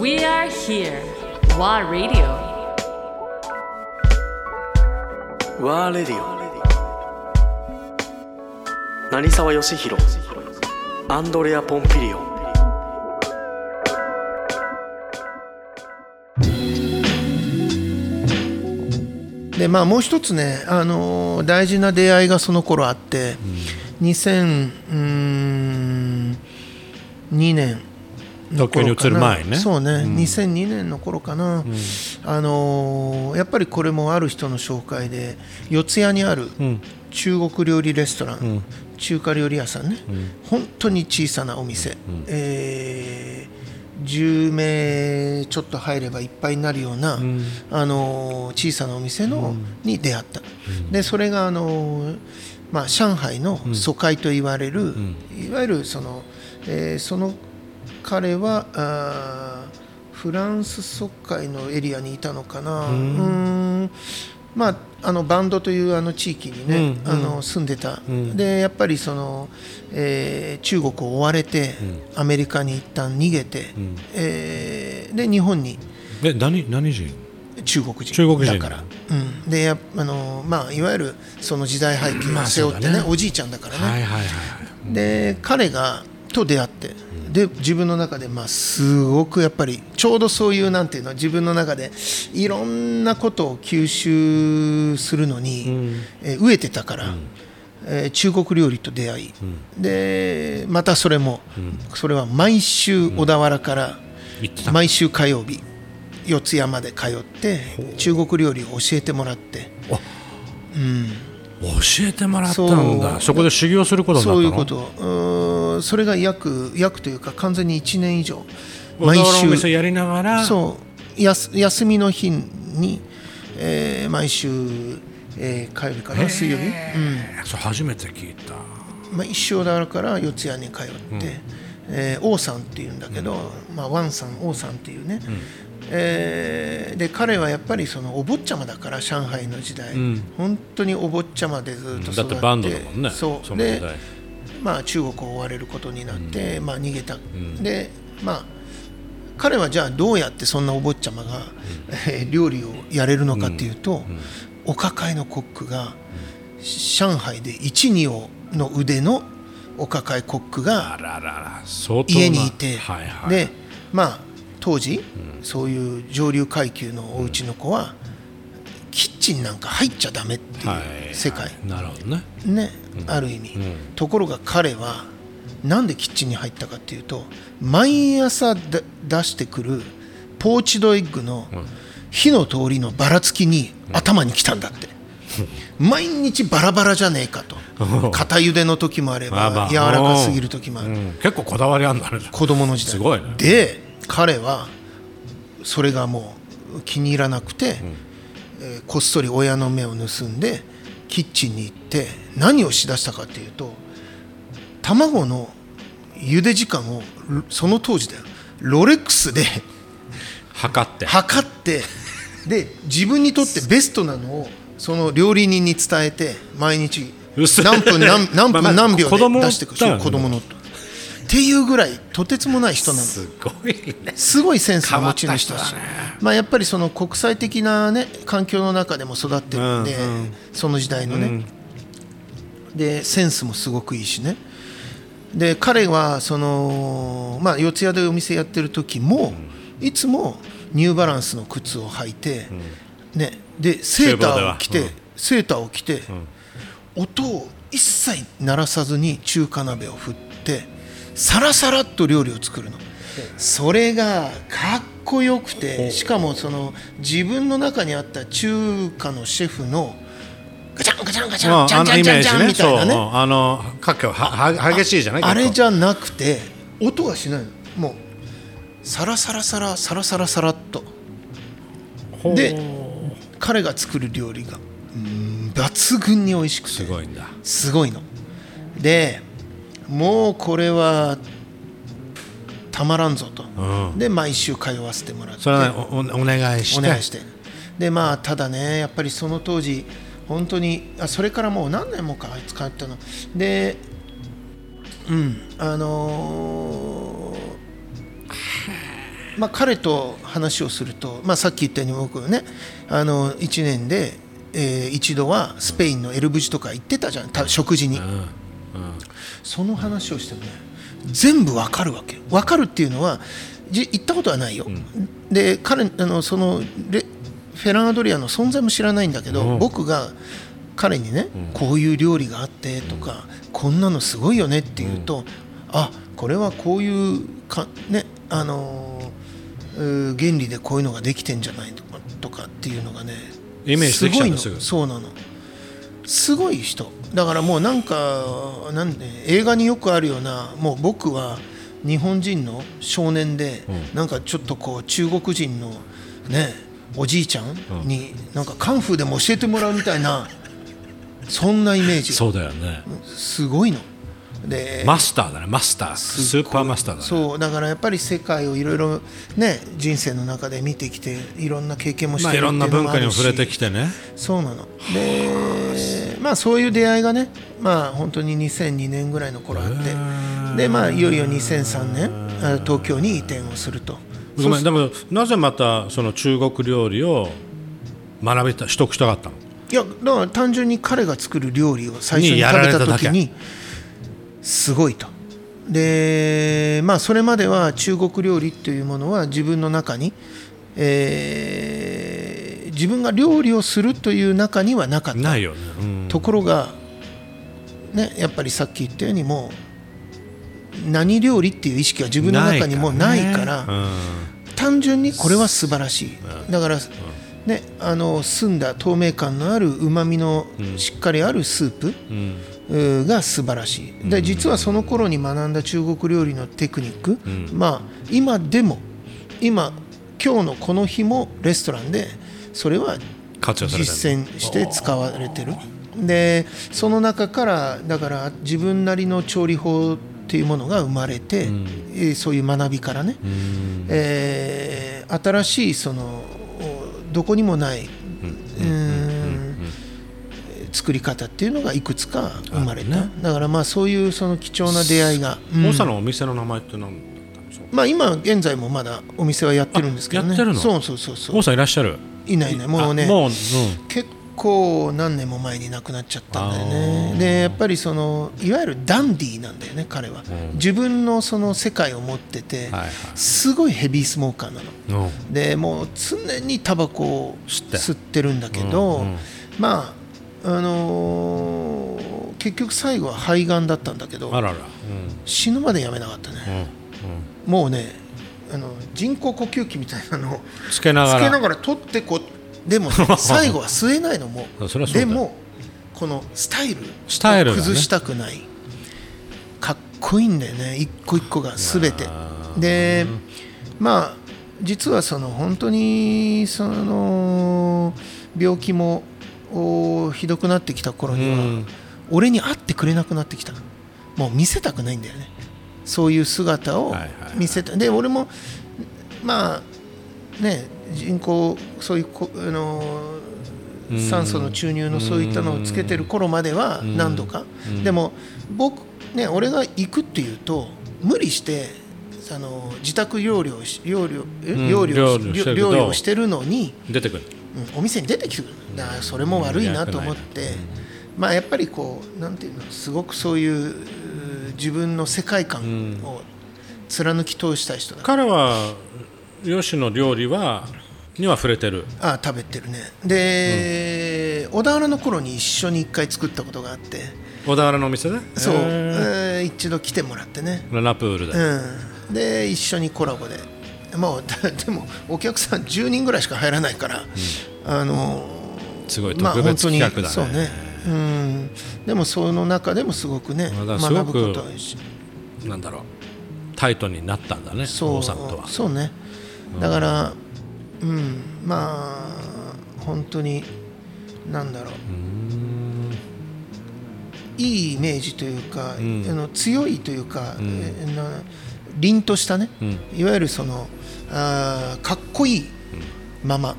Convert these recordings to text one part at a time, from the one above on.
We are here. WA Radio. ワーレディオ成沢義弘アンドレア・ポンピリオン。でまあもう一つね、あのー大事な出会いがその頃あって、2002年。の東京に移る前ね。そうね、うん。2002年の頃かな、あのーやっぱりこれもある人の紹介で四谷にあるうん。中国料理レストラン、ん。中華料理屋さんね、本当に小さなお店、ん。えー10名ちょっと入ればいっぱいになるような、ん。あの小さなお店の、に出会った、でそれがあの、まあ、上海の疎開と言われる、いわゆるその,、えーその彼はあーフランス疎開のエリアにいたのかな、うーん。まあ、あのバンドというあの地域にね、うんあの住んでた、ん。でやっぱりその、えー中国を追われて、アメリカに一旦逃げて、ん。えーで日本に。え何何人？中国人。中国人。だから、うん、でやあの、まあ、いわゆるその時代背景まあを背負ってね,、ね。おじいちゃんだからね、はいはいはいで彼がと出会ってで自分の中でまあすごくやっぱりちょうどそういうなんていうの自分の中でいろんなことを吸収するのに、えー飢えてたから、えー中国料理と出会い、でまたそれも、それは毎週小田原から毎週火曜日四谷まで通って中国料理を教えてもらって教えてもらったんだ。そこで修行することそういうこと。うーんそれが約約というか完全に1年以上。毎毎週。やりながら？そう。やす休みの日に、えー毎週、えー帰るかな水曜日、うん。それ初めて聞いた。まあ、一生だから四谷に通って、えー王さんっていうんだけど、まあ、ワンさん王さんっていうね、えーで彼はやっぱりそのお坊ちゃまだから上海の時代、ん。本当にお坊ちゃまでずっと育って、だってバンドだもんねそう。で、まあ、中国を追われることになって、まあ、逃げた、でまあ彼はじゃあどうやってそんなお坊ちゃまが、えー料理をやれるのかっていうと、お抱えのコックが上海で12をの腕のお抱えコックが家にいて、はいはい、でまあ当時、そういう上流階級のお家の子は、キッチンなんか入っちゃダメってはい。いう世界、なるほどね。ね、ある意味、ん。ところが彼はなんでキッチンに入ったかっていうと毎朝だ出してくるポーチドエッグの火の通りのばらつきに頭に来たんだって、毎日バラバラじゃねえかと。片茹での時もあれば柔らかすぎる時もある、うん。結構こだわりあんだね。子供の時代。すごいね。で彼はそれがもう気に入らなくて、えーこっそり親の目を盗んでキッチンに行って何をしだしたかっていうと卵の茹で時間をロその当時だよ。ロレックスで測って。測ってで自分にとってベストなのをその料理人に伝えて毎日何分何何分何秒で出してく子供のっていうぐらいとてつもない人なの。すごいね。すごいセンスの持ち主だし。ね。まあ、やっぱりその国際的な、ね、環境の中でも育ってるんで、うん。うんその時代のね、でセンスもすごくいいしね。で彼はその、まあ、四谷でお店やってる時も、いつもニューバランスの靴を履いて、ね、でセーターを着て、セーターを着て、音を一切鳴らさずに中華鍋を振ってさらさらっと料理を作るの。それがかっこよくてしかもその自分の中にあった中華のシェフのガチャンガチャンガチャンチャンチャンチャンチャンみたいなね。あの各はは激しいじゃない？あれじゃゃなくて音がしないの。もうサラサラサラサラサラサラっと。で彼が作る料理がうん抜群に美味しくて。すごいんだ。すごいの。でもうこれはたまらんぞと、うん。で毎週通わせてもらって。それはおおお願いして。お願いして。でまあただねやっぱりその当時本当にあそれからもう何年もかあいつ帰ったの。でうんあのーまあ、彼と話をすると、まあ、さっき言ったように僕ねあの1年で、えー一度はスペインのエルブジとか行ってたじゃんた食事に、うんうんその話をしてもね全部わかるわけわかるっていうのはじ行ったことはないよ、で彼あのそのレフェランアドリアの存在も知らないんだけど、うん。僕が彼にね、こういう料理があってとか、こんなのすごいよねって言うと、あこれはこういうかねあのー原理でこういうのができてんじゃないとかとかっていうのがねイメージすごいの。そうなの。すごい人だからもうなんかなんで映画によくあるようなもう僕は日本人の少年で、なんかちょっとこう中国人のねおじいちゃんになんかカンフーでも教えてもらうみたいなそんなイメージ。そうだよね。すごいの。でマスターだね。マスター。スーパーマスターだね。そうだからやっぱり世界をいろいろね人生の中で見てきていろんな経験もしてるっていろんな文化に触れてきてね。そうなの。でまあそういう出会いがねまあ本当に2002年ぐらいの頃あってでまあいよいよ2003年あ東京に移転をすると。ごめんでもなぜまたその中国料理を学びた取得したかったの？いやだから単純に彼が作る料理を最初に食べた時にすごいと。でまあそれまでは中国料理っていうものは自分の中に、えー自分が料理をするという中にはなかった。ないよね、うん。ところが、ね、やっぱりさっき言ったようにもう何料理っていう意識は自分の中にもうないからうん。単純にこれは素晴らしい。だから、ね、あの澄んだ透明感のあるうまみのしっかりあるスープが素晴らしい。で実はその頃に学んだ中国料理のテクニック、まあ今でも今今日のこの日もレストランでそれは実践して使われてる。でその中からだから自分なりの調理法っていうものが生まれて、えーそういう学びからね、えー新しいそのおどこにもない、うーん。作り方っていうのがいくつか生まれた、だからまあそういうその貴重な出会いが、うん。モーさんのお店の名前って何まあ今現在もまだお店はやってるんですけどね。あやってるの？そうそうそうそう。モーさんいらっしゃる？いないね。もうね。あもう、うん。結構何年も前に亡くなっちゃったんだよね。でやっぱりそのいわゆるダンディーなんだよね彼は、自分のその世界を持ってて、はいはい。すごいヘビースモーカーなの。うん。でもう常にタバコを吸ってるんだけど、うんうん。まああのー結局最後は肺がんだったんだけど死ぬまでやめなかったね、もうねあの人工呼吸器みたいなのをつけながら。つけながら取ってこでもね 最後は吸えないのもでもこのスタイルスタイルがね。を崩したくない。かっこいいんだよね。一個一個が全て。でまあ実はその本当にその病気もおひどくなってきた頃には、うん。俺に会ってくれなくなってきた。もう見せたくないんだよねそういう姿を見せた、で俺もまあね人工そういうこあの酸素の注入のそういったのをつけてる頃までは何度か、でも僕ね俺が行くっていうと無理してあの自宅療養し療療療養してるけど療養してるのに、出てくる。うんお店に出てきてくる。だからそれも悪いなと思って、まあやっぱりこうなんていうのすごくそういうう自分の世界観を貫き通したい人だ。から、彼は吉野料理はには触れてる。ああ食べてるね。で、小田原の頃に一緒に一回作ったことがあって。小田原のお店で？そう、へえー一度来てもらってね。ーラプールで、うん、で一緒にコラボで。もうだでもお客さん10人ぐらいしか入らないから、あのすごいまあ特別企画だね,、本当にそうねうん、でもその中でもすごくねま学ぶことはしなんだろうタイトになったんだねそう王さんとは。そうね。だからうんまあ本当になんだろう。いいイメージというか、ん。あの強いというか、えな凛としたね、いわゆるそのあーかっこいいまま、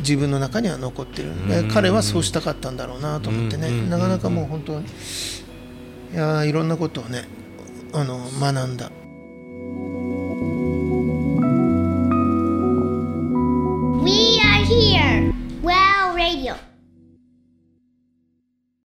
自分の中には残ってる、で彼はそうしたかったんだろうなと思ってね、なかなかもう本当にいやーいろんなことをねあの学んだ